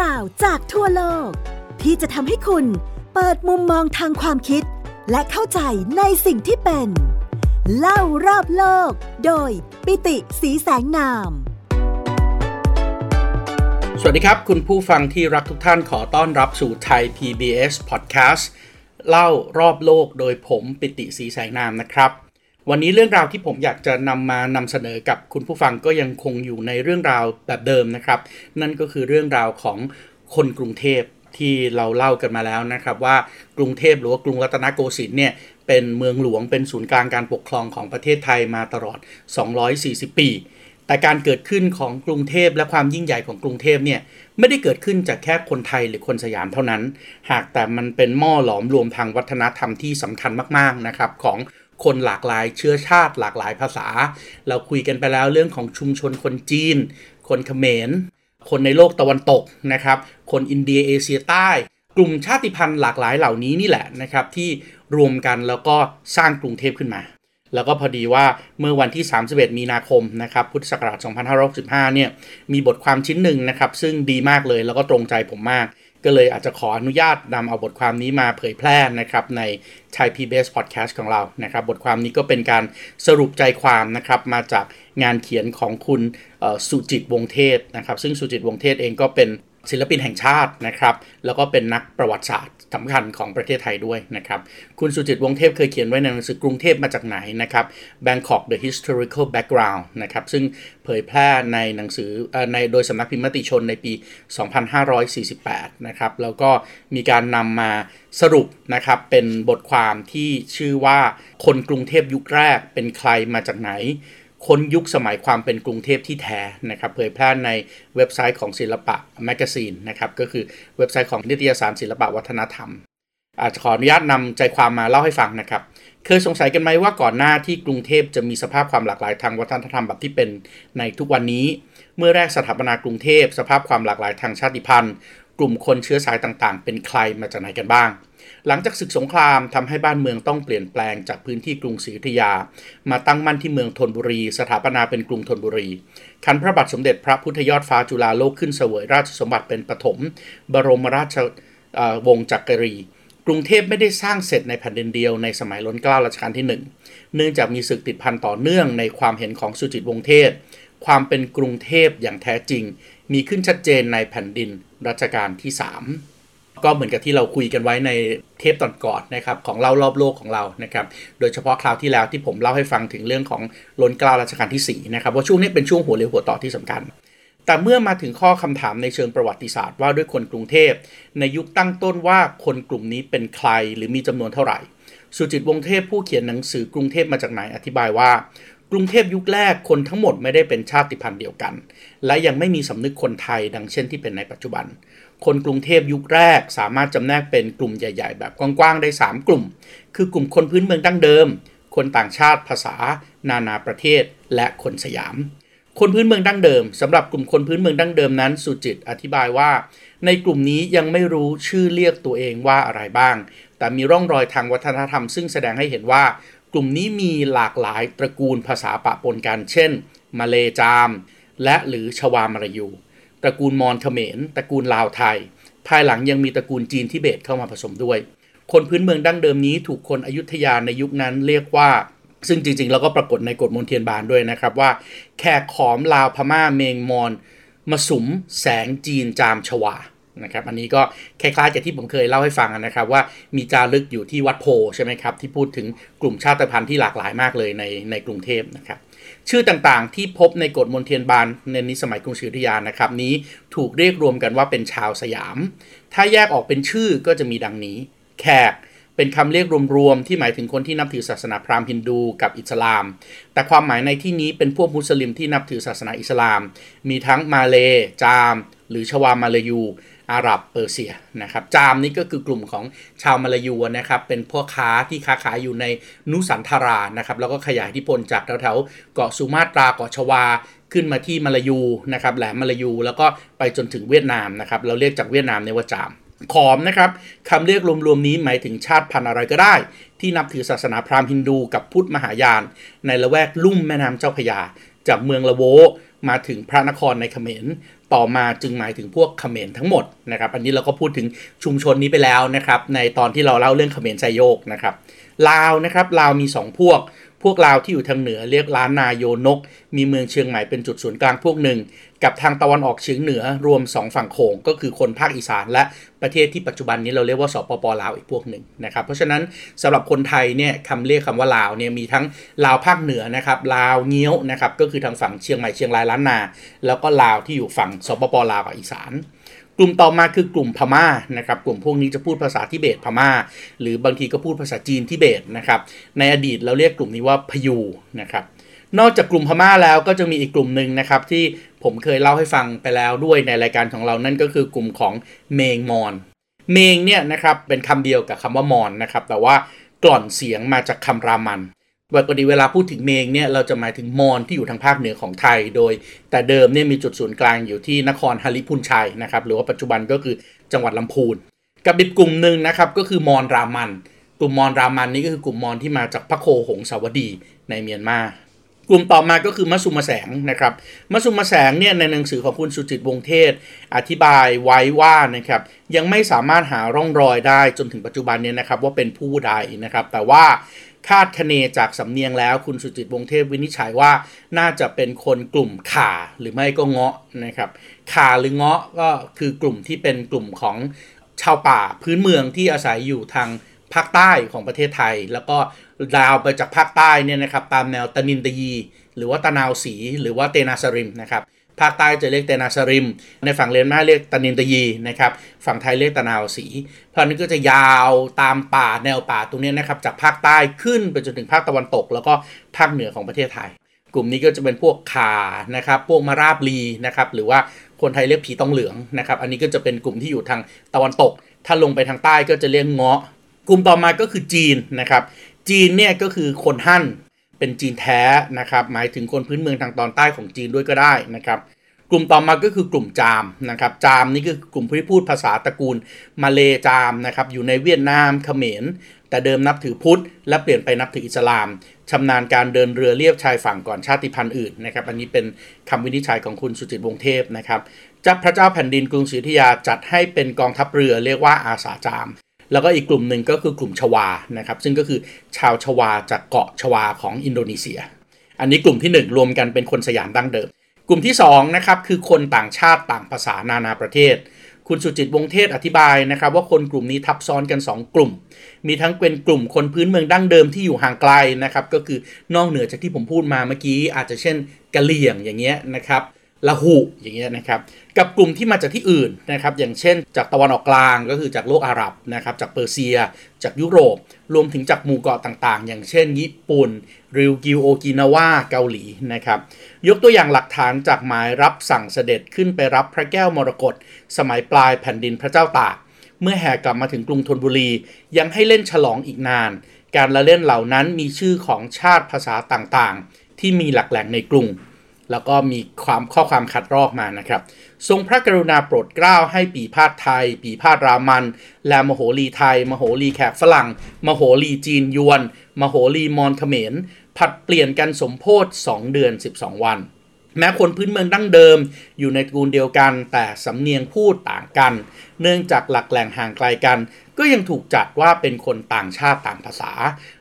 ราวจากทั่วโลก ที่จะทำให้คุณเปิดมุมมองทางความคิด และเข้าใจในสิ่งที่เป็น เล่ารอบโลก โดยปิติสีแสงนาม สวัสดีครับ คุณผู้ฟังที่รักทุกท่านขอต้อนรับสู่ไทย PBS Podcast เล่ารอบโลกโดยผมปิติสีแสงนามนะครับ วันนี้เรื่องราวที่ผมอยากจะนำมานำเสนอกับคุณผู้ฟังก็ยังคงอยู่ในเรื่องราวแบบเดิมนะครับ นั่นก็คือเรื่องราวของคนกรุงเทพที่เราเล่ากันมาแล้วนะครับว่ากรุงเทพหรือว่ากรุงรัตนโกสินทร์เนี่ยเป็นเมืองหลวงเป็นศูนย์กลางการปกครองของประเทศไทยมาตลอด 240 ปี แต่การเกิดขึ้นของกรุงเทพและความยิ่งใหญ่ของกรุงเทพเนี่ยไม่ได้เกิดขึ้นจากแค่คนไทยหรือคนสยามเท่านั้น หากแต่มันเป็นหม้อหลอมรวมทางวัฒนธรรมที่สำคัญมากๆนะครับของ คนหลากหลายเชื้อชาติหลากหลายภาษา เราคุยกันไปแล้วเรื่องของชุมชนคนจีน คนเขมร คนในโลกตะวันตกนะครับ คนอินเดียเอเชียใต้ กลุ่มชาติพันธุ์หลากหลายเหล่านี้นี่แหละนะครับที่รวมกันแล้วก็สร้างกรุงเทพขึ้นมา แล้วก็พอดีว่าเมื่อวันที่ 31 มีนาคมนะครับพุทธศักราช 2565 เนี่ยมีบทความชิ้นหนึ่งนะครับซึ่งดีมากเลยแล้วก็ตรงใจผมมาก ก็เลยอาจจะขออนุญาตนำเอาบทความนี้มาเผยแพร่นะครับใน Thai PBS Podcast ของเรานะครับ บทความนี้ก็เป็นการสรุปใจความนะครับมาจากงานเขียนของคุณสุจิตวงเทศนะครับ ซึ่งสุจิตวงเทศเองก็เป็นศิลปินแห่งชาตินะครับ แล้วก็เป็นนักประวัติศาสตร์ สำคัญของประเทศไทยด้วยนะครับ คุณสุจิตวงเทพเคยเขียนไว้ในหนังสือกรุงเทพมาจากไหนนะครับ Bangkok the historical background นะครับ ซึ่งเผยแพร่ในหนังสือในโดยสำนักพิมพ์มติชนในปี 2548 นะครับ แล้วก็มีการนำมาสรุปนะครับเป็นบทความที่ชื่อว่าคนกรุงเทพยุคแรกเป็นใครมาจากไหน ค้นยุคสมัยความเป็นกรุงเทพที่แท้นะครับเผยแพร่ในเว็บไซต์ของศิลปะ magazine นะครับก็คือเว็บไซต์ของนิตยสารศิลปะวัฒนธรรม อาจจะขออนุญาตนำใจความมาเล่าให้ฟังนะครับเคยสงสัยกันไหมว่าก่อนหน้าที่กรุงเทพจะมีสภาพความหลากหลายทางวัฒนธรรมแบบที่เป็นในทุกวันนี้ เมื่อแรกสถาปนากรุงเทพสภาพความหลากหลายทางชาติพันธุ์ กลุ่มคนเชื้อสายต่างๆ เป็นใครมาจากไหนกันบ้าง หลังจากศึกสงครามทำให้บ้านเมืองต้องเปลี่ยนแปลงจากพื้นที่กรุงศรีอยุธยา มาตั้งมั่นที่เมืองธนบุรี สถาปนาเป็นกรุงธนบุรีคันพระบาทสมเด็จพระพุทธยอดฟ้าจุฬาโลกขึ้นเสวยราชสมบัติเป็นปฐมบรมราชวงศ์จักรีกรุงเทพไม่ได้สร้างเสร็จในแผ่นดินเดียวในสมัยล้นเกล้ารัชกาลที่ 1 เนื่องจากมีศึกติดพันต่อเนื่องในความเห็นของสุจิตวงเทพความเป็นกรุงเทพอย่างแท้จริง มีขึ้นชัดเจนในแผ่นดินรัชกาลที่ 3 ก็เหมือนกับที่เราคุยกันไว้ในเทปตอนก่อนนะครับของเล่ารอบโลกของเรานะครับโดยเฉพาะคราวที่แล้วที่ผมเล่าให้ฟังถึงเรื่องของล้นกล้ารัชกาลที่4นะครับว่าช่วงนี้เป็นช่วงหัวเรียวหัวต่อที่สำคัญ แต่เมื่อมาถึงข้อคำถามในเชิงประวัติศาสตร์ว่าด้วยคนกรุงเทพ ในยุคตั้งต้นว่าคนกลุ่มนี้เป็นใครหรือมีจำนวนเท่าไหร่ สุจิตวงเทพผู้เขียนหนังสือกรุงเทพมาจากไหนอธิบายว่ากรุงเทพยุคแรกคนทั้งหมดไม่ได้เป็นชาติพันธุ์เดียวกัน และยังไม่มีสำนึกคนไทยดังเช่นที่เป็นในปัจจุบัน คนกรุงเทพยุคแรกสามารถจำแนกเป็นกลุ่มใหญ่ ๆ แบบกว้างๆได้ 3 กลุ่ม คือกลุ่มคนพื้นเมืองดั้งเดิม คนต่างชาติภาษา นานาประเทศ และคนสยาม คนพื้นเมืองดั้งเดิมสำหรับกลุ่มคนพื้นเมืองดั้งเดิมนั้น สุจิตอธิบายว่า ในกลุ่มนี้ยังไม่รู้ชื่อเรียกตัวเองว่าอะไรบ้าง แต่มีร่องรอยทางวัฒนธรรม ซึ่งแสดงให้เห็นว่า กลุ่มนี้มีหลากหลายตระกูลภาษาปะปนกันเช่นมาเลจาม และหรือชวามายู ตระกูลมอญเขมรตระกูลลาวไทย ภายหลังยังมีตระกูลจีนทิเบตเข้ามาผสมด้วย คนพื้นเมืองดั้งเดิมนี้ถูกคนอยุธยาในยุคนั้นเรียกว่า ซึ่งจริงๆแล้วก็ปรากฏในกฎมนเทียนบานด้วยนะครับว่า แขกขอมลาวพม่าเมงมอนมาสุมแสงจีนจามชวานะครับอันนี้ก็คล้ายๆกับที่ผมเคยเล่าให้ฟังนะครับว่ามีจารึกอยู่ที่วัดโพใช่ไหมครับที่พูดถึงกลุ่มชาติพันธุ์ที่หลากหลายมากเลยในในกรุงเทพนะครับ ชื่อต่างๆ ที่พบในกฎมนเทียนบานในนิสมัยกรุงศรีอยุธยานะครับนี้ถูกเรียกรวมกันว่าเป็นชาวสยาม ถ้าแยกออกเป็นชื่อก็จะมีดังนี้ แขกเป็นคำเรียกรวมๆที่หมายถึงคนที่นับถือศาสนาพราหมณ์ฮินดูกับอิสลาม แต่ความหมายในที่นี้เป็นพวกมุสลิมที่นับถือศาสนาอิสลาม มีทั้งมาเลจาม หรือชวามาเลยู อาหรับเปอร์เซียนะครับจามนี่ก็คือกลุ่มของชาวมาลายูนะครับเป็นพวกค้าที่ค้าขายอยู่ในนุสันทารานะครับแล้วก็ขยายอิทธิพลจากแถวๆเกาะสุมาตราเกาะชวาขึ้นมาที่มาลายูนะครับแหลมมาลายูแล้วก็ไปจนถึงเวียดนามนะครับเราเรียกจากเวียดนามในว่าจามขอมนะครับคำเรียกรวมๆนี้หมายถึงชาติพันธุ์อะไรก็ได้ ที่นับถือศาสนาพราหมณ์ฮินดูกับพุทธมหายาน ในละแวกลุ่มแม่น้ำเจ้าพยา จากเมืองละโว มาถึงพระนครในเขมร ต่อมาจึงหมายถึงพวกเขมรทั้งหมดนะครับ อันนี้เราก็พูดถึงชุมชนนี้ไปแล้วนะครับ ในตอนที่เราเล่าเรื่องเขมรไซโยกนะครับลาวนะครับลาวมี 2 พวก วกลาวที่อยู่ทางเหนือเรียกล้านนาโยนก มีเมืองเชียงใหม่เป็นจุดศูนย์กลางพวกหนึ่ง กับทางตะวันออกเฉียงเหนือรวม 2 ฝั่งโขงก็คือคนภาคอีสานและประเทศที่ปัจจุบันนี้เราเรียกว่าสปปลาวอีกพวกหนึ่งนะครับเพราะฉะนั้นสำหรับคนไทยเนี่ยคำเรียกคำว่าลาวเนี่ยมีทั้งลาวภาคเหนือนะครับลาวเงี้ยวนะครับก็คือทางฝั่งเชียงใหม่เชียงรายล้านนา แล้วก็ลาวที่อยู่ฝั่งสปปลาวกับอีสาน กลุ่มต่อมาคือกลุ่มพม่านะครับกลุ่มพวกนี้จะพูดภาษาทิเบตพม่า หรือบางทีก็พูดภาษาจีนทิเบตนะครับในอดีตเราเรียกกลุ่มนี้ว่าพยูนะครับนอกจากกลุ่มพม่าแล้วก็จะมีอีกกลุ่มหนึ่งนะครับที่ผมเคยเล่าให้ฟังไปแล้วด้วยในรายการของเรานั่นก็คือกลุ่มของเมงมอนเมงเนี่ยนะครับเป็นคำเดียวกับคำว่ามอนนะครับแต่ว่ากล่อนเสียงมาจากคำรามัน ปกติเวลาพูดถึงเมงเนี่ยเราจะหมายถึงมอญที่อยู่ทางภาคเหนือของไทย โดย แต่เดิมเนี่ยมีจุดศูนย์กลางอยู่ที่นครฮาริพุนชัยนะครับหรือว่าปัจจุบันก็คือจังหวัดลำพูน กับอีกกลุ่มหนึ่งนะครับก็คือมอญรามัน กลุ่มมอญรามันนี่ก็คือกลุ่มมอญที่มาจากพระโคหงสาวดีในเมียนมา กลุ่มต่อมาก็คือมัสุมาแสงนะครับมัสุมาแสงเนี่ยในหนังสือของคุณสุจิตวงเทศ อธิบายไว้ว่านะครับยังไม่สามารถหาร่องรอยได้จนถึงปัจจุบันเนี่ยนะครับว่าเป็นผู้ใดนะครับ แต่ว่าคาดคะเนจากสำเนียงแล้วคุณสุจิตวงเทพวินิจฉัยว่าน่าจะเป็นคนกลุ่มข่าหรือไม่ก็เงาะนะครับข่าหรือเงาะก็คือกลุ่มที่เป็นกลุ่มของชาวป่าพื้นเมืองที่อาศัยอยู่ทางภาคใต้ของประเทศไทย แล้วก็ ดาวไปจากภาคใต้เนี่ยนะครับตามแนวตะนินตะยี หรือว่าตะนาวสีหรือว่าเตนาสริมนะครับภาคใต้จะเรียกเตนาสริม ในฝั่งเลนมาเรียกตะนินตะยีนะครับฝั่งไทยเรียกตะนาวสี เพราะนั้นก็จะยาวตามป่าแนวป่าตรงนี้นะครับจากภาคใต้ขึ้นไปจนถึงภาคตะวันตก แล้วก็ภาคเหนือของประเทศไทย กลุ่มนี้ก็จะเป็นพวกคานะครับพวกมาราบลีนะครับหรือว่าคนไทยเรียกผีตองเหลืองนะครับอันนี้ก็จะเป็นกลุ่มที่อยู่ทางตะวันตก ถ้าลงไปทางใต้ก็จะเรียกเงาะกลุ่มต่อมาก็คือจีนนะครับ จีนเนี่ยก็คือคนฮั่นเป็นจีนแท้นะครับ หมายถึงคนพื้นเมืองทางตอนใต้ของจีนด้วยก็ได้นะครับ กลุ่มต่อมาก็คือกลุ่มจามนะครับ จามนี่คือกลุ่มที่พูดภาษาตระกูลมาเลจามนะครับ อยู่ในเวียดนามเขมร แต่เดิมนับถือพุทธ และเปลี่ยนไปนับถืออิสลามชำนาญการเดินเรือเลียบชายฝั่งก่อนชาติพันธุ์อื่นนะครับ อันนี้เป็นคำวินิจฉัยของคุณสุจิตวงเทพนะครับจัพระเจ้าแผ่นดินกรุงศรีอยุธยาจัดให้เป็นกองทัพเรือเรียกว่าอาสาจาม แล้วก็อีกกลุ่มหนึ่งก็คือกลุ่มชวานะครับซึ่งก็คือชาวชวาจากเกาะชวาของอินโดนีเซีย อันนี้กลุ่มที่ 1 รวมกันเป็นคนสยามดั้งเดิม กลุ่มที่2นะครับคือคนต่างชาติต่างภาษานานาประเทศ คุณสุจิตวงเทศอธิบายนะครับว่าคนกลุ่มนี้ทับซ้อนกัน 2 กลุ่ม มีทั้งเป็นกลุ่มคนพื้นเมืองดั้งเดิมที่อยู่ห่างไกลนะครับก็คือนอกเหนือจากที่ผมพูดมาเมื่อกี้ อาจจะเช่นกะเหลี่ยงอย่างเงี้ยนะครับ ละหุอย่างเงี้ยนะครับกับกลุ่มที่มาจากที่อื่นนะครับอย่างเช่น จากตะวันออกกลางก็คือจากโลกอาหรับนะครับจากเปอร์เซีย จากยุโรป รวมถึงจากหมู่เกาะต่างๆ อย่างเช่น ญี่ปุ่น ริวกิวโอกินาวาเกาหลีนะครับยกตัวอย่างหลักฐานจากหมายรับสั่งเสด็จขึ้นไปรับพระแก้วมรกตสมัยปลายแผ่นดินพระเจ้าตาก เมื่อแห่กลับมาถึงกรุงธนบุรี ยังให้เล่นฉลองอีกนาน การละเล่นเหล่านั้นมีชื่อของชาติภาษาต่างๆ ที่มีหลักแหล่งในกรุง แล้วก็มีความข้อความคัดลอกมานะครับ ทรงพระกรุณาโปรดเกล้าให้ปี่พาทย์ไทย ปี่พาทย์รามัญ และมโหรีไทย มโหรีแขกฝรั่ง มโหรีจีนยวน มโหรีมอญเขมร ผลัดเปลี่ยนกันสมโภช2เดือน 12 วัน แม้คนพื้นเมืองดั้งเดิม อยู่ในตระกูลเดียวกัน แต่สำเนียงพูดต่างกัน เนื่องจากหลักแหล่งห่างไกลกัน ก็ยังถูกจัดว่าเป็นคนต่างชาติต่างภาษา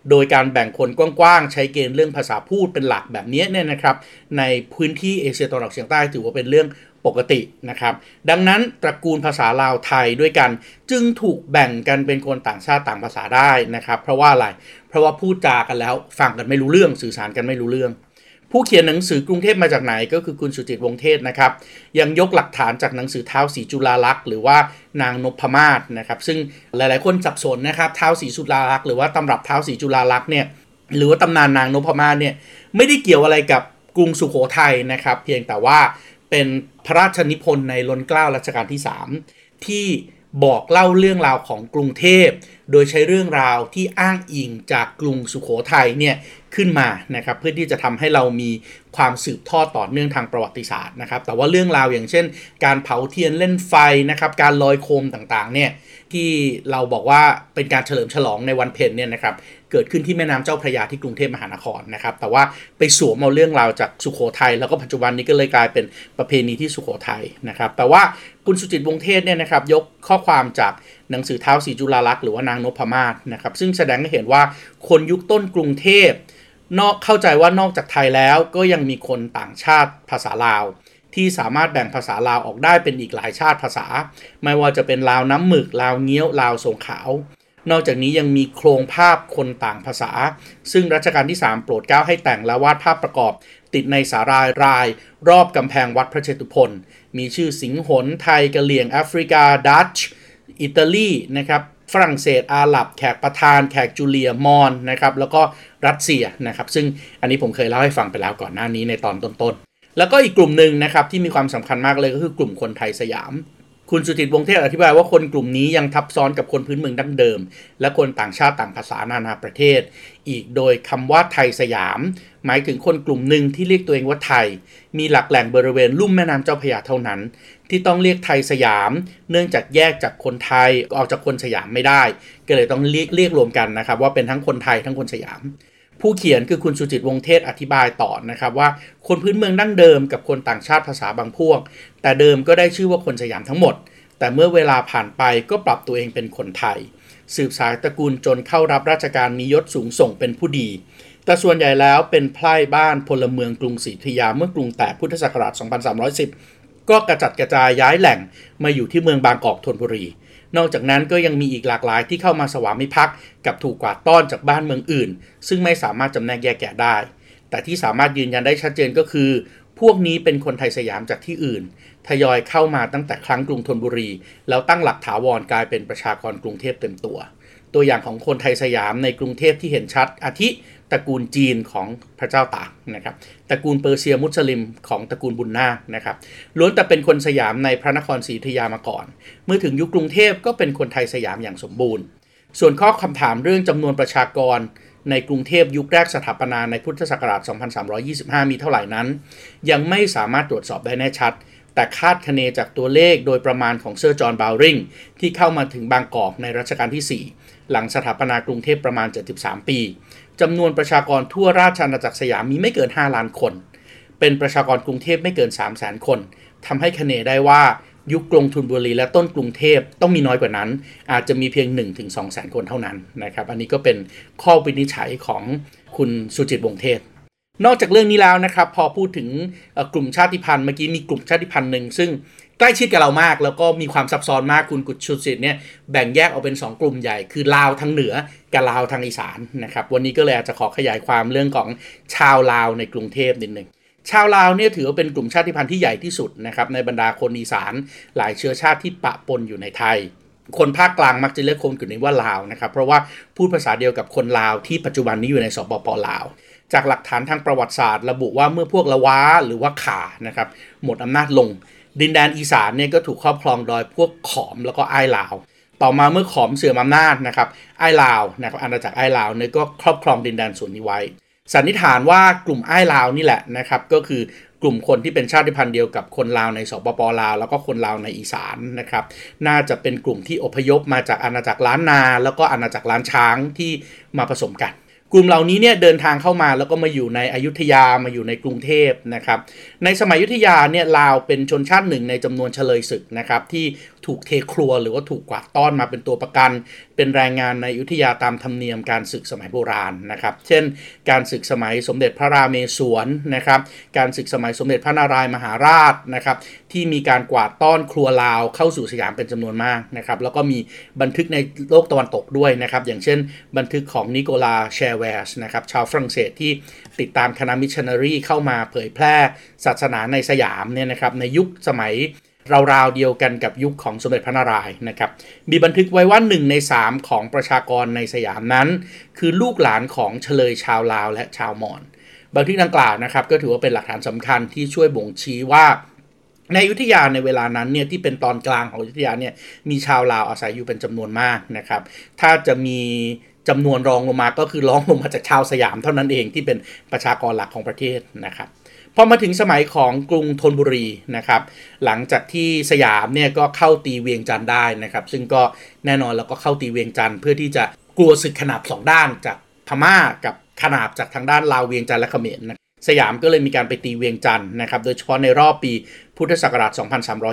โดยการแบ่งคนกว้างๆ ใช้เกณฑ์เรื่องภาษาพูดเป็นหลักแบบนี้เนี่ยนะครับ ในพื้นที่เอเชียตะวันออกเฉียงใต้ถือว่าเป็นเรื่องปกตินะครับ ดังนั้นตระกูลภาษาลาวไทยด้วยกัน จึงถูกแบ่งกันเป็นคนต่างชาติต่างภาษาได้นะครับ เพราะว่าอะไร เพราะว่าพูดจากันแล้วฟังกันไม่รู้เรื่องสื่อสารกันไม่รู้เรื่อง ผู้เขียนหนังสือกรุงเทพมาจากไหนก็คือคุณสุจิตวงเทศนะครับ ยังยกหลักฐานจากหนังสือเท้าสีจุลาลักษ์หรือว่านางนพมาศนะครับ ซึ่งหลายๆคนสับสนนะครับเท้าสีจุลาลักษ์หรือว่าตำรับเท้าสีจุลาลักษ์เนี่ยหรือว่าตำนานนางนพมาศเนี่ยไม่ได้เกี่ยวอะไรกับกรุงสุโขทัยนะครับ เพียงแต่ว่าเป็นพระราชนิพนธ์ในล้นเกล้ารัชกาลที่ 3 ที่บอกเล่าเรื่องราวของกรุงเทพ โดยใช้เรื่องราวที่อ้างอิงจากกรุงสุขโขทัยเนี่ย ขึ้นมานะครับเพื่อที่จะทำให้เรามีความสืบทอดต่อเนื่องทางประวัติศาสตร์นะครับแต่ว่าเรื่องราวอย่างเช่น การเผาเทียนเล่นไฟนะครับการลอยโคมต่างๆเนี่ยที่เราบอกว่าเป็นการเฉลิมฉลองในวันเพ็ญเนี่ยนะครับเกิดขึ้นที่แม่น้ำเจ้าพระยาที่กรุงเทพมหานครนะครับแต่ว่าไปสวมเอาเรื่องราวจากสุขโขทัยแล้วก็ปัจจุบันนี้ก็เลยกลายเป็นประเพณีที่สุขโขทัยนะครับแต่ว่าคุณสุจิตวงเทศเนี่ยนะครับยกข้อความจากหนังสือเท้าสีจุลาลักษ์หรือว่านางนพมาศนะครับซึ่งแสดงให้เห็นว่าคนยุคต้นกรุงเทพ นอกเข้าใจว่านอกจากไทยแล้วก็ยังมีคนต่างชาติภาษาลาว ที่สามารถแบ่งภาษาลาวออกได้เป็นอีกหลายชาติภาษา ไม่ว่าจะเป็นลาวน้ำหมึกลาวเงี้ยวลาวทรงขาว นอกจากนี้ยังมีโครงภาพคนต่างภาษา ซึ่งรัชกาลที่ 3 โปรดเกล้าให้แต่งและวาดภาพประกอบ ติดในสารายราย รอบกำแพงวัดพระเชตุพนมีชื่อสิงหนไทยกะเหลี่ยงแอฟริกาดัตช์อิตาลีนะครับ ฝรั่งเศสอาหรับ แขกประธาน แขกจูเลียมอนนะครับแล้วก็รัสเซียนะครับซึ่งอันนี้ผมเคยเล่าให้ฟังไปแล้วก่อนหน้านี้ในตอนต้นๆ แล้วก็อีกกลุ่มหนึ่งนะครับที่มีความสำคัญมากเลยก็คือกลุ่มคนไทยสยาม คุณสุจิตวงเทพอธิบายว่าคนกลุ่มนี้ยังทับซ้อนกับคนพื้นเมืองดั้งเดิม และคนต่างชาติต่างภาษานานาประเทศ อีกโดยคำว่าไทยสยาม หมายถึงคนกลุ่มหนึ่งที่เรียกตัวเองว่าไทย มีหลักแหล่งบริเวณลุ่มแม่น้ำเจ้าพระยาเท่านั้น ที่ต้องเรียกไทยสยาม เนื่องจากแยกจากคนไทยออกจากคนสยามไม่ได้ ก็เลยต้องเรียกเรียกรวมกันนะครับว่าเป็นทั้งคนไทยทั้งคนสยาม ผู้เขียนคือคุณสุจิตวงเทศอธิบายต่อนะครับว่าคนพื้นเมืองดั้งเดิมกับคนต่างชาติภาษาบางพวก แต่เดิมก็ได้ชื่อว่าคนสยามทั้งหมด แต่เมื่อเวลาผ่านไปก็ปรับตัวเองเป็นคนไทย สืบสายตระกูลจนเข้ารับราชการมียศสูงส่งเป็นผู้ดีแต่ส่วนใหญ่แล้วเป็นไพร่บ้านพลเมืองกรุงศรีธยาเมื่อกรุงแตกพุทธศักราช 2310 ก็กระจัดกระจายย้ายแหล่งมาอยู่ที่เมืองบางกอกธนบุรี นอกจากนั้นก็ยังมีอีกหลากหลายที่เข้ามาสวามิภักดิ์กับถูกกวาดต้อนจากบ้านเมืองอื่น ซึ่งไม่สามารถจำแนกแยกแยะได้ แต่ที่สามารถยืนยันได้ชัดเจนก็คือ พวกนี้เป็นคนไทยสยามจากที่อื่น ทยอยเข้ามาตั้งแต่ครั้งกรุงธนบุรี แล้วตั้งหลักถาวรกลายเป็นประชากรกรุงเทพเต็มตัว ตัวอย่างของคนไทยสยามในกรุงเทพที่เห็นชัด อาทิตระกูลจีนของพระเจ้าตากนะครับ ตระกูลเปอร์เซียมุสลิมของตระกูลบุนนาคนะครับ ล้วนแต่เป็นคนสยามในพระนครศรีอยุธยามาก่อน เมื่อถึงยุคกรุงเทพก็เป็นคนไทยสยามอย่างสมบูรณ์ ส่วนข้อคำถามเรื่องจำนวนประชากรในกรุงเทพยุคแรกสถาปนาในพุทธศักราช 2325 มีเท่าไหร่นั้น ยังไม่สามารถตรวจสอบได้แน่ชัด แต่คาดคะเนจากตัวเลขโดยประมาณของเซอร์จอห์นเบาว์ริงที่เข้ามาถึงบางกอกในรัชกาลที่ 4 หลังสถาปนากรุงเทพประมาณ 73 ปีจำนวนประชากรทั่วราชอาณาจักรสยามมีไม่เกิน 5 ล้านคน เป็นประชากรกรุงเทพไม่เกิน 3 0 0แสนคนทำให้คะเนได้ว่ายุคกรุงทุนบุรีและต้นกรุงเทพต้องมีน้อยกว่านั้น อาจจะมีเพียง 1-2แสนคนเท่านั้นนะครับอันนี้ก็เป็นข้อวินิจฉัยของคุณสุจิตวงเทศ นอกจากเรื่องนี้แล้วนะครับ พอพูดถึงกลุ่มชาติพันธุ์เมื่อกี้มีกลุ่มชาติพันธุ์หนึ่งซึ่ง ใกล้ชิดกับเรามาก แล้วก็มีความซับซ้อนมากคุณกุชุสิทธิ์เนี่ยแบ่งแยกออกเป็น 2 กลุ่มใหญ่ คือลาวทางเหนือกับลาวทางอีสานนะครับวันนี้ก็เลยอาจจะขอขยายความเรื่องของชาวลาวในกรุงเทพนิดหนึ่งชาวลาวเนี่ยถือว่าเป็นกลุ่มชาติพันธุ์ที่ใหญ่ที่สุดนะครับในบรรดาคนอีสานหลายเชื้อชาติที่ปะปนอยู่ในไทย คนภาคกลางมักจะเรียกคนกลุ่มนี้ว่าลาวนะครับเพราะว่าพูดภาษาเดียวกับคนลาวที่ปัจจุบันนี้อยู่ในสปปลาวจากหลักฐานทางประวัติศาสตร์ ระบุว่าเมื่อพวกละว้าหรือว่าขานะครับหมดอำนาจลง ดินแดนอีสานเนี่ยก็ถูกครอบครองโดยพวกขอมแล้วก็ไอ้ลาว ต่อมาเมื่อขอมเสื่อมอำนาจนะครับไอ้ลาวนะครับอาณาจักรไอ้ลาวเนี่ยก็ครอบครองดินแดนส่วนนี้ไว้ สันนิษฐานว่ากลุ่มไอ้ลาวนี่แหละนะครับก็คือกลุ่มคนที่เป็นชาติพันธุ์เดียวกับคนลาวในสปปลาว แล้วก็คนลาวในอีสานนะครับน่าจะเป็นกลุ่มที่อพยพมาจากอาณาจักรล้านนา แล้วก็อาณาจักรล้านช้างที่มาผสมกัน กลุ่มเหล่านี้เนี่ยเดินทางเข้ามาแล้วก็มาอยู่ในอยุธยามาอยู่ในกรุงเทพนะครับในสมัยอยุธยาเนี่ยลาวเป็นชนชาติหนึ่งในจำนวนเฉลยศึกนะครับที่ ถูกเทครัว หรือว่าถูกกวาดต้อนมาเป็นตัวประกัน เป็นแรงงานในอยุธยาตามธรรมเนียมการศึกสมัยโบราณนะครับ เช่น การศึกสมัยสมเด็จพระราเมศวรนะครับ การศึกสมัยสมเด็จพระนารายมหาราชนะครับ ที่มีการกวาดต้อนครัวลาวเข้าสู่สยามเป็นจำนวนมากนะครับ แล้วก็มีบันทึกในโลกตะวันตกด้วยนะครับ อย่างเช่น บันทึกของนิโคลาแชร์แวสนะครับ ชาวฝรั่งเศสที่ติดตามคณะมิชชันนารีเข้ามาเผยแพร่ศาสนาในสยามเนี่ยนะครับ ในยุคสมัย ราวๆเดียวกันกับยุคของสมเด็จพระนารายณ์นะครับ มีบันทึกไว้ว่าหนึ่งใน3ของประชากรในสยามนั้น คือลูกหลานของเฉลยชาวลาวและชาวมอญบันทึกดังกล่าวนะครับ ก็ถือว่าเป็นหลักฐานสำคัญที่ช่วยบ่งชี้ว่าในอยุธยาในเวลานั้นเนี่ยที่เป็นตอนกลางของอยุธยาเนี่ยมีชาวลาวอาศัยอยู่เป็นจำนวนมากนะครับ ถ้าจะมีจำนวนรองลงมาก็คือรองลงมาจากชาวสยามเท่านั้นเองที่เป็นประชากรหลักของประเทศนะครับ พอมาถึงสมัยของกรุงธนบุรีนะครับ หลังจากที่สยามเนี่ยก็เข้าตีเวียงจันทร์ได้นะครับ ซึ่งก็แน่นอนแล้วก็เข้าตีเวียงจันทร์เพื่อที่จะกลัวศึกขนาบสองด้านจากพม่ากับขนาบจากทางด้านลาวเวียงจันทร์และเขมรนะสยามก็เลยมีการไปตีเวียงจันทร์นะครับ โดยเฉพาะในรอบปีพุทธศักราช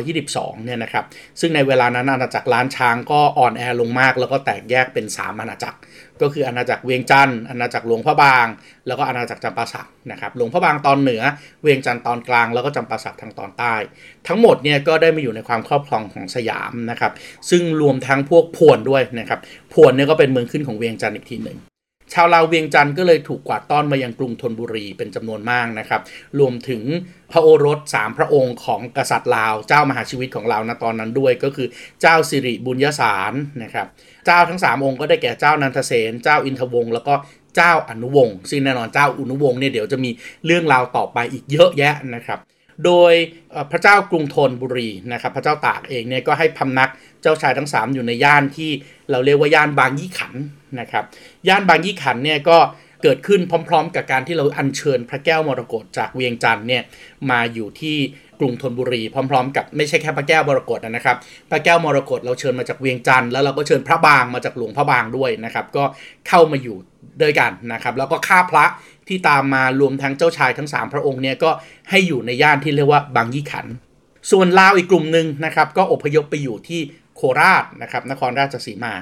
2322 เนี่ยนะครับ ซึ่งในเวลานั้นอาณาจักรล้านช้างก็อ่อนแอลงมาก แล้วก็แตกแยกเป็น 3 อาณาจักร ก็คืออาณาจักรเวียงจันทร์อาณาจักรหลวงพระบาง แล้วก็อาณาจักรจำปาสักนะครับหลวงพระบางตอนเหนือ เวียงจันทร์ตอนกลางแล้วก็จำปาสักทางตอนใต้ ทั้งหมดเนี่ยก็ได้มาอยู่ในความครอบครองของสยามนะครับซึ่งรวมทั้งพวกพวนด้วยนะครับพวนเนี่ยก็เป็นเมืองขึ้นของเวียงจันทร์อีกทีหนึ่ง ชาวลาวเวียงจันทร์ก็เลยถูกกวาดต้อนมายังกรุงธนบุรีเป็นจำนวนมากนะครับ รวมถึงพระโอรสสามพระองค์ของกษัตริย์ลาว เจ้ามหาชีวิตของเราณตอนนั้นด้วย ก็คือเจ้าสิริบุญยสารนะครับ เจ้าทั้ง 3 องค์ก็ได้แก่เจ้านันทเสน เจ้าอินทวงศ์แล้วก็เจ้าอนุวงศ์ซึ่งแน่นอนเจ้าอนุวงศ์เนี่ยเดี๋ยวจะมีเรื่องราวต่อไปอีกเยอะแยะนะครับ โดยพระเจ้ากรุงธนบุรีนะครับพระเจ้าตากเองเนี่ยก็ให้พำนักเจ้าชายทั้ง 3 อยู่ในย่านที่เราเรียกว่าย่านบางยี่ขันนะครับย่านบางยี่ขันเนี่ยก็เกิดขึ้นพร้อม ๆ กับการที่เราอัญเชิญพระแก้วมรกตจากเวียงจันทร์เนี่ยมาอยู่ที่กรุงธนบุรีพร้อม ๆ กับไม่ใช่แค่พระแก้วมรกตนะครับพระแก้วมรกตเราเชิญมาจากเวียงจันทร์แล้วเราก็เชิญพระบางมาจากหลวงพระบางด้วยนะครับก็เข้ามาอยู่ด้วยกันนะครับแล้วก็ข้าพระ ที่ตามมารวมทั้งเจ้าชายทั้ง 3 พระองค์เนี่ยก็ให้อยู่ในย่านที่เรียกว่าบางยี่ขัน ส่วนลาวอีกกลุ่มหนึ่งนะครับก็อพยพไปอยู่ที่โคราชนะครับนครราชสีมา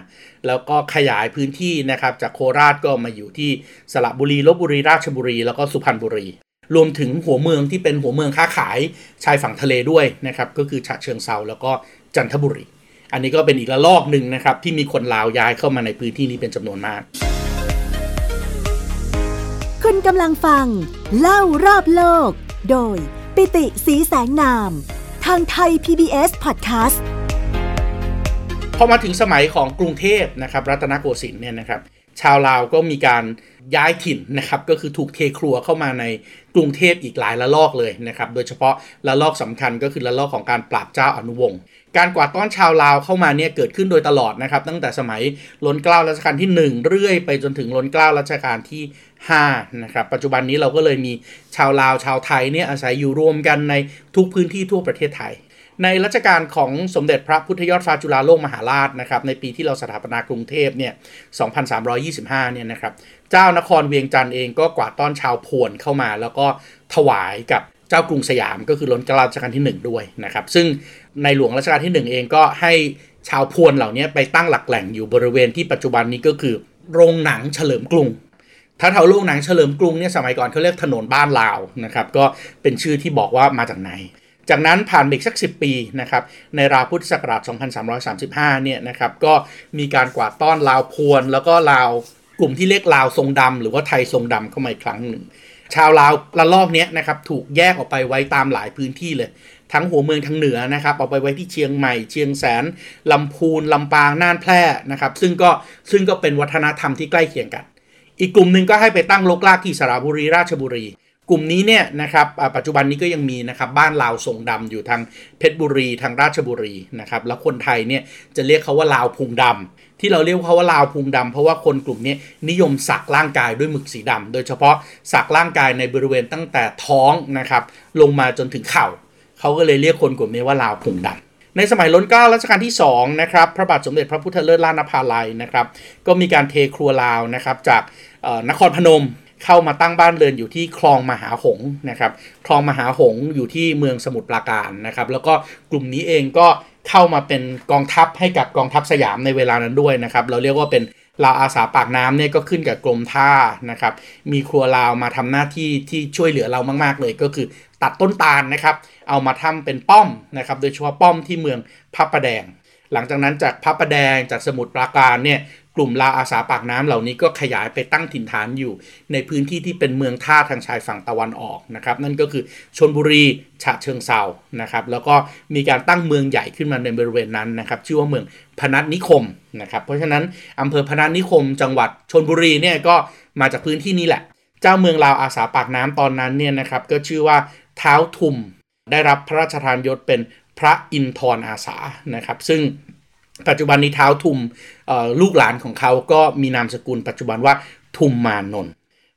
แล้วก็ขยายพื้นที่นะครับจากโคราชก็มาอยู่ที่สระบุรีลบบุรีราชบุรี แล้วก็สุพรรณบุรี รวมถึงหัวเมืองที่เป็นหัวเมืองค้าขายชายฝั่งทะเลด้วยนะครับก็คือฉะเชิงเซาแล้วก็จันทบุรี อันนี้ก็เป็นอีกระลอกหนึ่งนะครับที่มีคนลาวย้ายเข้ามาในพื้นที่นี้เป็นจำนวนมาก คุณกำลังฟัง เล่ารอบโลก โดย ปิติสีแสงนาม ทางไทย PBS Podcast พอมาถึงสมัยของกรุงเทพนะครับ รัตนโกสินทร์เนี่ยนะครับชาวลาวก็มีการย้ายถิ่นนะครับก็คือถูกเทครัวเข้ามาในกรุงเทพอีกหลายละลอกเลยนะครับโดยเฉพาะละลอกสำคัญก็คือละลอกของการปราบเจ้าอนุวงศ์การกวาดต้อนชาวลาวเข้ามาเนี่ยเกิดขึ้นโดยตลอดนะครับตั้งแต่สมัยล้นเกล้ารัชกาลที่ 1 เรื่อยไปจนถึงล้นเกล้ารัชกาลที่ 5นะครับปัจจุบันนี้เราก็เลยมีชาวลาวชาวไทยเนี่ยอาศัยอยู่รวมกันในทุกพื้นที่ทั่วประเทศไทย ในรัชกาลของสมเด็จพระพุทธยอดฟ้าจุฬาโลกมหาราชนะครับในปีที่เราสถาปนากรุงเทพเนี่ย2325เนี่ยนะครับเจ้านครเวียงจันทร์เองก็กวาดต้อนชาวพวนเข้ามา แล้วก็ถวายกับเจ้ากรุงสยามก็คือล้นกล้ารัชกาลที่ 1 ด้วยนะครับ ซึ่งในหลวงรัชกาลที่ 1 เองก็ให้ชาวพวนเหล่านี้ไปตั้งหลักแหล่งอยู่บริเวณที่ปัจจุบันนี้ก็คือ โรงหนังเฉลิมกรุง ถ้าเท่าโรงหนังเฉลิมกรุงเนี่ยสมัยก่อนเขาเรียกถนนบ้านลาวนะครับก็เป็นชื่อที่บอกว่ามาจากไหน จากนั้นผ่านอีกสัก 10 ปีนะครับในราวพุทธศักราช 2335 เนี่ยนะครับก็มีการกวาดต้อนลาวพวน แล้วก็ลาวกลุ่มที่เรียกลาวทรงดำหรือว่าไทยทรงดำเข้ามาอีกครั้งหนึ่งชาวลาวละลอกนี้นะครับถูกแยกออกไปไว้ตามหลายพื้นที่เลย ทั้งหัวเมืองทางเหนือนะครับเอาไปไว้ที่เชียงใหม่ เชียงแสนลำพูนลำปางน่านแพร่นะครับซึ่งก็ซึ่งก็เป็นวัฒนธรรมที่ใกล้เคียงกัน อีกกลุ่มหนึ่งก็ให้ไปตั้งลกลากที่สระบุรีราชบุรี กลุ่มนี้เนี่ยนะครับปัจจุบันนี้ก็ยังมีนะครับบ้านลาวทรงดำอยู่ทางเพชรบุรีทางราชบุรีนะครับแล้วคนไทยเนี่ยจะเรียกเขาว่าลาวพุงดำที่เราเรียกเขาว่าลาวพุงดำเพราะว่าคนกลุ่มนี้นิยมสักร่างกายด้วยหมึกสีดำโดยเฉพาะสักร่างกายในบริเวณตั้งแต่ท้องนะครับลงมาจนถึงเข่าเขาก็เลยเรียกคนกลุ่มนี้ว่าลาวพุงดำ ในสมัยล้นเกล้ารัชกาลที่2นะครับพระบาทสมเด็จพระพุทธเลิศล้านภาลัยนะครับก็มีการเทครัวลาวนะครับจากนครพนมเข้ามาตั้งบ้านเรือนอยู่ที่คลองมหาหงนะครับคลองมหาหงอยู่ที่เมืองสมุทรปราการนะครับแล้วก็กลุ่มนี้เองก็เข้ามาเป็นกองทัพให้กับกองทัพสยามในเวลานั้นด้วยนะครับเราเรียกว่าเป็น ลาวอาสาปากน้ำเนี่ยก็ขึ้นกับกรมท่านะครับ มีครัวลาวมาทำหน้าที่ที่ช่วยเหลือเรามาก ๆ เลยก็คือตัดต้นตาลนะครับ เอามาทำเป็นป้อมนะครับ โดยเฉพาะป้อมที่เมืองพระประแดง หลังจากนั้นจากพระประแดงจากสมุทรปราการเนี่ย ลุ่มลาอาสาปากน้ำเหล่านี้ก็ขยายไปตั้งถิ่นฐานอยู่ ในพื้นที่ที่เป็นเมืองท่าทางชายฝั่งตะวันออกนะครับ นั่นก็คือชนบุรีฉะเชิงเซานะครับ แล้วก็มีการตั้งเมืองใหญ่ขึ้นมาในบริเวณนั้นนะครับ ชื่อว่าเมืองพนัสนิคมนะครับ เพราะฉะนั้นอำเภอพนัสนิคม จังหวัดชนบุรีเนี่ยก็มาจากพื้นที่นี้แหละ เจ้าเมืองลาวอาสาปากน้ำตอนนั้นเนี่ยนะครับก็ชื่อว่าเท้าทุมได้รับพระราชทานยศเป็นพระอินทร์อาสานะครับ ซึ่งปัจจุบันนี้เท้าทุม ลูกหลานของเขาก็มีนามสกุลปัจจุบันว่าทุมมานนท์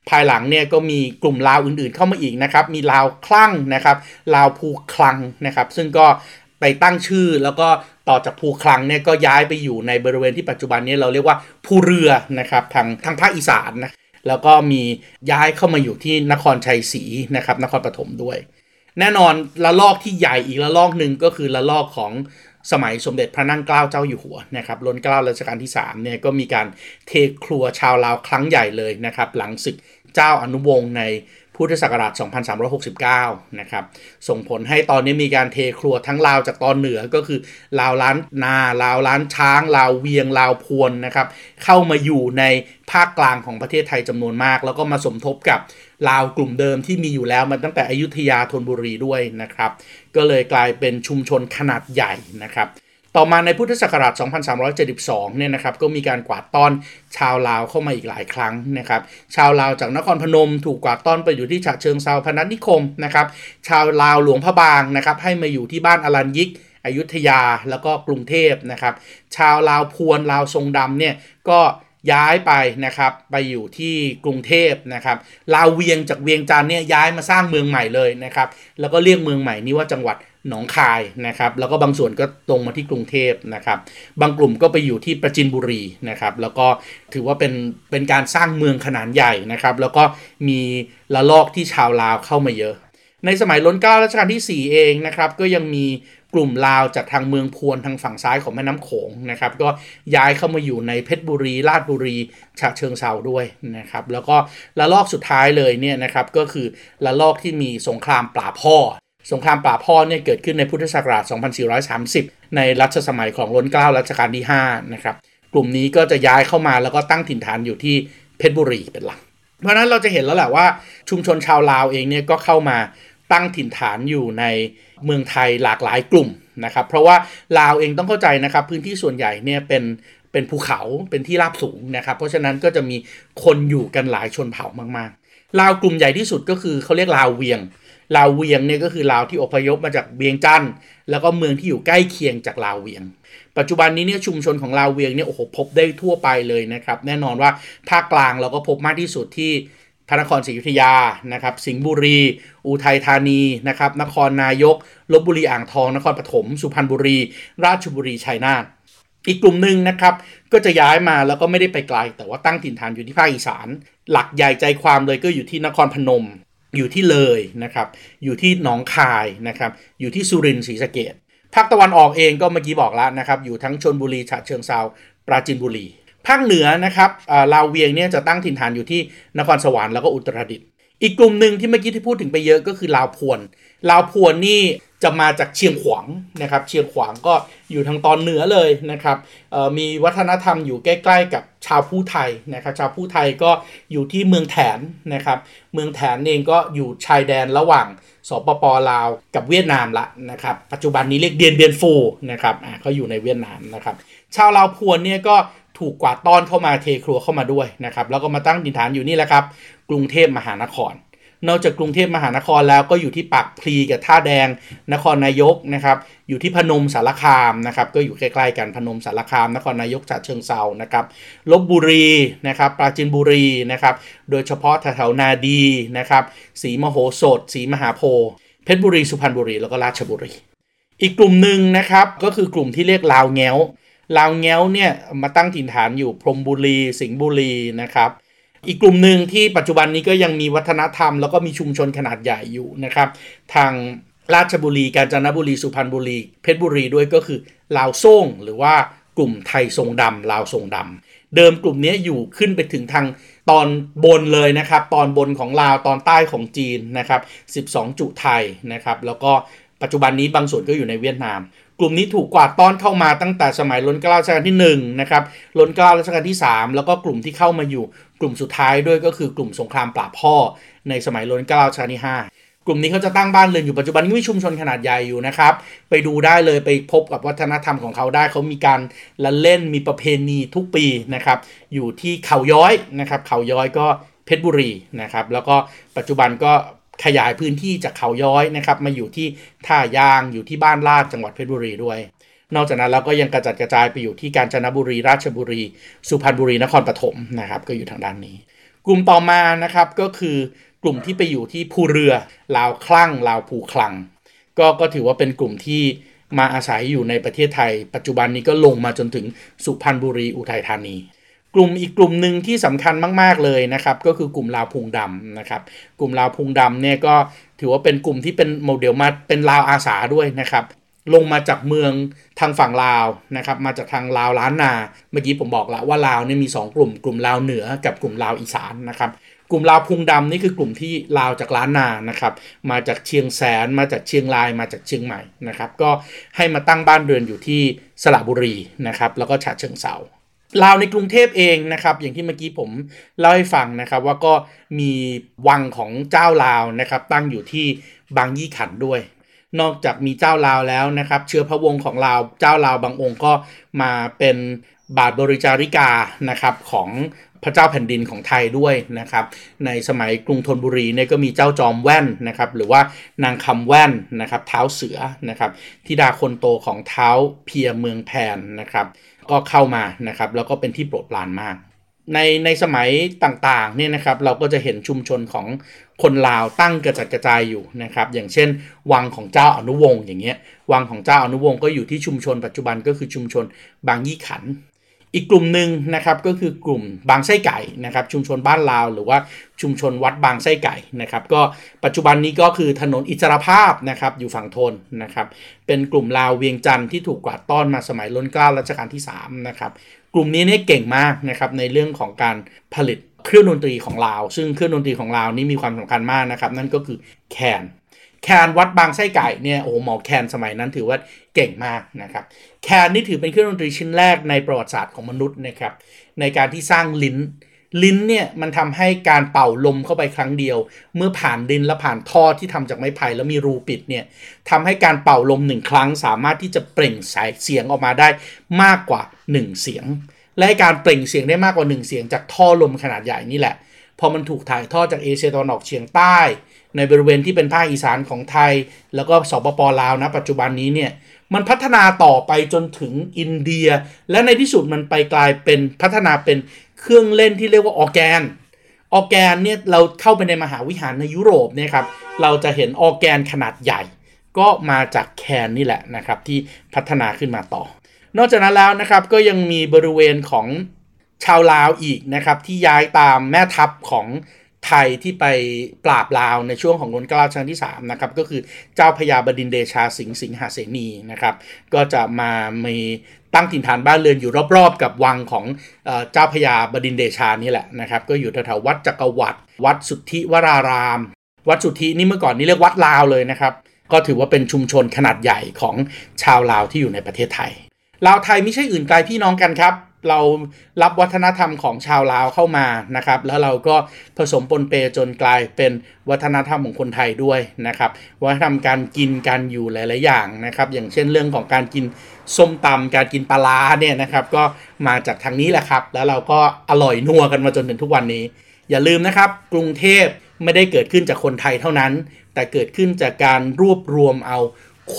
ภายหลังเนี่ยก็มีกลุ่มลาวอื่นๆเข้ามาอีกนะครับ มีลาวคลั่งนะครับลาวภูคลังนะครับ ซึ่งก็ไปตั้งชื่อแล้วก็ต่อจากภูคลังเนี่ยก็ย้ายไปอยู่ในบริเวณที่ปัจจุบันนี้เราเรียกว่าภูเรือนะครับทางทางภาคอีสานนะแล้วก็มีย้ายเข้ามาอยู่ที่นครชัยศรีนะครับนครปฐมด้วย แน่นอนละลอกที่ใหญ่อีกละลอกหนึ่งก็คือละลอกของ สมัยสมเด็จพระนั่งเกล้าเจ้าอยู่หัวนะครับล้นเกล้ารัชกาลที่3เนี่ยก็มีการเทครัวชาวลาวครั้งใหญ่เลยนะครับหลังศึกเจ้าอนุวงศ์ในพุทธศักราช 2369 นะครับ ส่งผลให้ตอนนี้มีการเทครัวทั้งลาวจากตอนเหนือก็คือลาวล้านนาลาวล้านช้างลาวเวียงลาวพวนนะครับ เข้ามาอยู่ในภาคกลางของประเทศไทยจำนวนมาก แล้วก็มาสมทบกับ ลาวกลุ่มเดิมที่มีอยู่แล้วมันตั้งแต่อยุธยาธนบุรีด้วยนะครับ ก็เลยกลายเป็นชุมชนขนาดใหญ่นะครับต่อมาในพุทธศักราช 2372 เนี่ยนะครับ ก็มีการกวาดต้อนชาวลาวเข้ามาอีกหลายครั้งนะครับ ชาวลาวจากนครพนมถูกกวาดต้อนไปอยู่ที่ฉะเชิงเทราพนัสนิคมนะครับ ชาวลาวหลวงพระบางนะครับ ให้มาอยู่ที่บ้านอรัญยิกอยุธยาแล้วก็กรุงเทพนะครับ ชาวลาวพวนลาวทรงดำเนี่ยก็ ย้ายไปนะครับไปอยู่ที่กรุงเทพนะครับลาวเวียงจากเวียงจันทร์เนี่ยย้ายมาสร้างเมืองใหม่เลยนะครับแล้วก็เรียกเมืองใหม่นี้ว่าจังหวัดหนองคายนะครับแล้วก็บางส่วนก็ตรงมาที่กรุงเทพนะครับบางกลุ่มก็ไปอยู่ที่ประจินบุรีนะครับแล้วก็ถือว่าเป็นเป็นการสร้างเมืองขนาดใหญ่นะครับแล้วก็มีละลอกที่ชาวลาวเข้ามาเยอะ ในสมัยล้นเก้ารัชกาลที่ 4 เองนะครับ ก็ยังมีกลุ่มลาวจากทางเมืองพวนทางฝั่งซ้ายของแม่น้ำโขงนะครับ ก็ย้ายเข้ามาอยู่ในเพชรบุรีราชบุรีฉะเชิงเซาด้วยนะครับ แล้วก็ละลอกสุดท้ายเลยเนี่ยนะครับก็คือละลอกที่มีสงครามปราพ่อ สงครามป่าพ่อเนี่ยเกิดขึ้นในพุทธศักราช 2430 ในรัชสมัยของล้นเกล้ารัชกาลที่ 5 นะครับ กลุ่มนี้ก็จะย้ายเข้ามาแล้วก็ตั้งถิ่นฐานอยู่ที่เพชรบุรีเป็นหลัก เพราะนั้นเราจะเห็นแล้วแหละว่าชุมชนชาวลาวเองเนี่ยก็เข้ามา ตั้งถิ่นฐานอยู่ในเมืองไทยหลากหลายกลุ่มนะครับเพราะว่าลาวเองต้องเข้าใจนะครับพื้นที่ส่วนใหญ่เนี่ยเป็นเป็นภูเขาเป็นที่ราบสูงนะครับเพราะฉะนั้นก็จะมีคนอยู่กันหลายชนเผ่ามากๆลาวกลุ่มใหญ่ที่สุดก็คือเขาเรียกลาวเวียงลาวเวียงเนี่ยก็คือลาวที่อพยพมาจากเวียงจันทร์แล้วก็เมืองที่อยู่ใกล้เคียงจากลาวเวียง ปัจจุบันนี้เนี่ยชุมชนของลาวเวียงเนี่ยโอ้โหพบได้ทั่วไปเลยนะครับแน่นอนว่าภาคกลางเราก็พบมากที่สุดที่ พระนครศรีอยุธยานะครับ สิงห์บุรี อุทัยธานีนะครับ นครนายกลบบุรีอ่างทอง นครปฐมสุพรรณบุรี ราชบุรีชัยนาทอีกกลุ่มหนึ่งนะครับ ก็จะย้ายมาแล้วก็ไม่ได้ไปไกล แต่ว่าตั้งถิ่นฐานอยู่ที่ภาคอีสาน หลักใหญ่ใจความเลยก็อยู่ที่นครพนม อยู่ที่เลยนะครับ อยู่ที่หนองคายนะครับ อยู่ที่สุรินทร์ศรีสะเกษภาคตะวันออกเองก็เมื่อกี้บอกแล้วนะครับ อยู่ทั้งชลบุรีฉะเชิงเทราปราจีนบุรี ภาคเหนือนะครับลาวเวียงเนี่ยจะตั้งถิ่นฐานอยู่ที่นครสวรรค์แล้วก็อุตรดิตถ์อีกกลุ่มหนึ่งที่เมื่อกี้ที่พูดถึงไปเยอะก็คือลาวพวนลาวพวนนี่จะมาจากเชียงขวางนะครับ เชียงขวางก็อยู่ทางตอนเหนือเลยนะครับมีวัฒนธรรมอยู่ใกล้ๆ กับชาวผู้ไทยนะครับชาวผู้ไทยก็อยู่ที่เมืองแถนนะครับ เมืองแถนเองก็อยู่ชายแดนระหว่างสปปลาวกับเวียดนามละนะครับ ปัจจุบันนี้เรียกเดียนเบียนฟูนะครับเขาอยู่ในเวียดนามนะครับ ชาวลาวพวนเนี่ยก็ ถูกกวาดต้อนเข้ามาเทครัวเข้ามาด้วยนะครับแล้วก็มาตั้งดินฐานอยู่นี่แหละครับ กรุงเทพมหานคร นอกจากกรุงเทพมหานครแล้วก็อยู่ที่ปากพลีกับท่าแดง นครนายกนะครับ อยู่ที่พนมสารคามนะครับ ก็อยู่ใกล้ๆกันพนมสารคาม นครนายกจัดเชิงเซานะครับลบบุรีนะครับ ปราจินบุรีนะครับ โดยเฉพาะแถวนาดีนะครับสีมโหสถสีมหาโพธิ์เพชรบุรีสุพรรณบุรีแล้วก็ราชบุรี อีกกลุ่มหนึ่งนะครับก็คือกลุ่มที่เรียกลาวแง้ว ลาวแง้วเนี่ยมาตั้งถิ่นฐานอยู่พรมบุรี สิงห์บุรีนะครับ อีกกลุ่มหนึ่งที่ปัจจุบันนี้ก็ยังมีวัฒนธรรม แล้วก็มีชุมชนขนาดใหญ่อยู่นะครับ ทางราชบุรี กาญจนบุรี สุพรรณบุรี เพชรบุรีด้วยก็คือลาวซ่งหรือว่ากลุ่มไทยทรงดำลาวทรงดำเดิมกลุ่มนี้อยู่ขึ้นไปถึงทางตอนบนเลยนะครับ ตอนบนของลาวตอนใต้ของจีนนะครับ 12 จุไทยนะครับ แล้วก็ปัจจุบันนี้บางส่วนก็อยู่ในเวียดนาม กลุ่มนี้ถูกกวาดต้อนเข้ามาตั้งแต่สมัยรัชการัชกาลที่1นะครับรัชการัชกาลที่ 3 แล้วก็กลุ่มที่เข้ามาอยู่กลุ่มสุดท้ายด้วยก็คือกลุ่มสงครามปราบพ่อ ในสมัยรัชการัชกาลที่ 5 กลุ่มนี้เขาจะตั้งบ้านเรือนอยู่ปัจจุบันก็มีชุมชนขนาดใหญ่อยู่นะครับ ไปดูได้เลยไปพบกับวัฒนธรรมของเขาได้เขามีการละเล่นมีประเพณีทุกปีนะครับอยู่ที่เขาย้อยนะครับเขาย้อยก็เพชรบุรีนะครับแล้วก็ปัจจุบันก็ ขยายพื้นที่จากเขาย้อยนะครับมาอยู่ที่ท่ายางอยู่ที่บ้านลาดจังหวัดเพชรบุรีด้วย นอกจากนั้นเราก็ยังกระจัดกระจายไปอยู่ที่กาญจนบุรี ราชบุรี สุพรรณบุรีนครปฐมนะครับก็อยู่ทางด้านนี้ กลุ่มต่อมานะครับก็คือกลุ่มที่ไปอยู่ที่ภูเรือลาวครั่งลาวภูคัง ก็ก็ถือว่าเป็นกลุ่มที่มาอาศัยอยู่ในประเทศไทย ปัจจุบันนี้ก็ลงมาจนถึงสุพรรณบุรีอุทัยธานี กลุ่มอีกกลุ่มหนึ่งที่สำคัญมาก ๆเลยนะครับ ก็คือกลุ่มลาวพุงดำนะครับ กลุ่มลาวพุงดำเนี่ยก็ถือว่าเป็นกลุ่มที่เป็นโมเดลมาเป็นลาวอาสาด้วยนะครับลงมาจากเมืองทางฝั่งลาวนะครับ มาจากทางลาวล้านนา เมื่อกี้ผมบอกแล้วว่าลาวเนี่ยมี 2 กลุ่ม กลุ่มลาวเหนือกับกลุ่มลาวอีสานนะครับ กลุ่มลาวพุงดำนี่คือกลุ่มที่ลาวจากล้านนานะครับ มาจากเชียงแสน มาจากเชียงราย มาจากเชียงใหม่นะครับ ก็ให้มาตั้งบ้านเรือนอยู่ที่สระบุรีนะครับ แล้วก็ฉะเชิงเซา ลาวในกรุงเทพเองนะครับ อย่างที่เมื่อกี้ผมเล่าให้ฟังนะครับ ว่าก็มีวังของเจ้าลาวนะครับ ตั้งอยู่ที่บางยี่ขันด้วย นอกจากมีเจ้าลาวแล้วนะครับ เชื้อพระวงศ์ของลาวเจ้าลาวบางองค์ก็มาเป็นบาทบริจาริกานะครับของพระเจ้าแผ่นดินของไทยด้วยนะครับ ในสมัยกรุงธนบุรีเนี่ยก็มีเจ้าจอมแว่นนะครับ หรือว่านางคำแว่นนะครับ เท้าเสือนะครับทิดาคนโตของเท้าเพียเมืองแพนนะครับ ก็เข้ามานะครับแล้วก็เป็นที่โปรดปรานมาก ในในสมัยต่างๆเนี่ยนะครับเราก็จะเห็นชุมชนของคนลาวตั้งกระจัดกระจายอยู่นะครับอย่างเช่น วังของเจ้าอนุวงศ์อย่างเงี้ยวังของเจ้าอนุวงศ์ก็อยู่ที่ชุมชนปัจจุบันก็คือชุมชนบางยี่ขัน อีกกลุ่มหนึ่งนะครับก็คือกลุ่มบางไส้ไก่นะครับชุมชนบ้านลาว หรือว่าชุมชนวัดบางไส้ไก่นะครับก็ปัจจุบันนี้ก็คือถนนอิสรภาพนะครับอยู่ฝั่งทนนะครับเป็นกลุ่มลาวเวียงจันทร์ที่ถูกกวาดต้อนมาสมัยล้นเกล้ารัชกาลที่3นะครับกลุ่มนี้เนี่ยเก่งมากนะครับในเรื่องของการผลิตเครื่องดนตรีของลาว ซึ่งเครื่องดนตรีของลาวนี่มีความสำคัญมากนะครับนั่นก็คือแคน แคนวัดบางไส้ไก่เนี่ยโอ้หมอแคนสมัยนั้นถือว่าเก่งมากนะครับแคนนี่ถือเป็นเครื่องดนตรีชิ้นแรกในประวัติศาสตร์ของมนุษย์นะครับในการที่สร้างลิ้นลิ้นเนี่ยมันทำให้การเป่าลมเข้าไปครั้งเดียว เมื่อผ่านดินและผ่านท่อที่ทำจากไม้ไผ่แล้วมีรูปิดเนี่ยทำให้การเป่าลมหนึ่งครั้ง สามารถที่จะเปล่งสายเสียงออกมาได้มากกว่า 1 เสียง และการเปล่งเสียงได้มากกว่า 1 เสียงจากท่อลมขนาดใหญ่นี่แหละ พอมันถูกถ่ายทอดจากเอเชียตะวันออกเฉียงใต้ ในบริเวณที่เป็นภาคอีสานของไทย แล้วก็สปปลาวนะปัจจุบันนี้เนี่ยมันพัฒนาต่อไปจนถึงอินเดีย และในที่สุดมันไปกลายเป็นพัฒนาเป็นเครื่องเล่นที่เรียกว่าออแกนออแกนเนี่ยเราเข้าไปในมหาวิหารในยุโรปเนี่ยครับเราจะเห็นออแกนขนาดใหญ่ ก็มาจากแคนนี่แหละนะครับที่พัฒนาขึ้นมาต่อ นอกจากนั้นแล้วนะครับก็ยังมีบริเวณของชาวลาวอีกนะครับที่ย้ายตามแม่ทัพของ ไทยที่ไปปราบลาวในช่วงของรัชกาลครั้งที่3นะครับก็คือเจ้าพญาบดินเดชาสิงห์สิงหาเสนีนะครับก็จะมามีตั้งถิ่นฐานบ้านเรือนอยู่รอบๆ กับวังของเจ้าพญาบดินเดชานี่แหละนะครับก็อยู่แถวๆวัดจักรวรรดิวัดสุทธิวราราม วัดสุทธินี่เมื่อก่อนนี่เรียกวัดลาวเลยนะครับก็ถือว่าเป็นชุมชนขนาดใหญ่ของชาวลาวที่อยู่ในประเทศไทยลาวไทยไม่ใช่อื่นไกลพี่น้องกันครับ เรารับวัฒนธรรมของชาวลาวเข้ามานะครับ แล้วเราก็ผสมปนเปจนกลายเป็นวัฒนธรรมของคนไทยด้วยนะครับ วัฒนธรรมการกินการอยู่หลาย ๆ อย่างนะครับ อย่างเช่นเรื่องของการกินส้มตำการกินปลาเนี่ยนะครับก็มาจากทางนี้แหละครับ แล้วเราก็อร่อยนัวกันมาจนถึงทุกวันนี้ อย่าลืมนะครับ กรุงเทพไม่ได้เกิดขึ้นจากคนไทยเท่านั้น แต่เกิดขึ้นจากการรวบรวมเอา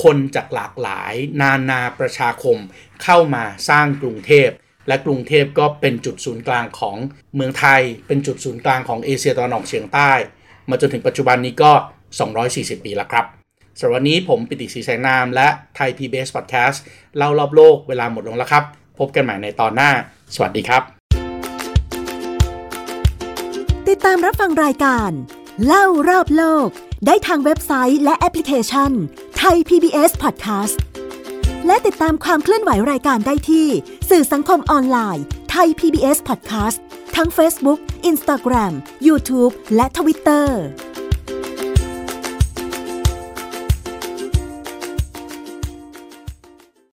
คนจากหลากหลาย นานาประชาคมเข้ามาสร้างกรุงเทพ และกรุงเทพก็เป็นจุดศูนย์กลางของเมืองไทย เป็นจุดศูนย์กลางของเอเชียตะวันออกเฉียงใต้ มาจนถึงปัจจุบันนี้ก็ 240 ปีแล้วครับสำหรับวันนี้ผมปิติศรีแสงนามและไทย PBS Podcast เล่ารอบโลกเวลาหมดลงแล้วครับ พบกันใหม่ในตอนหน้า สวัสดีครับ ติดตามรับฟังรายการ เล่ารอบโลก ได้ทางเว็บไซต์และแอปพลิเคชันไทย PBS Podcast และติดตามความเคลื่อนไหวรายการได้ที่ สื่อสังคมออนไลน์ Thai PBS Podcast ทั้ง Facebook, Instagram, YouTube และ Twitter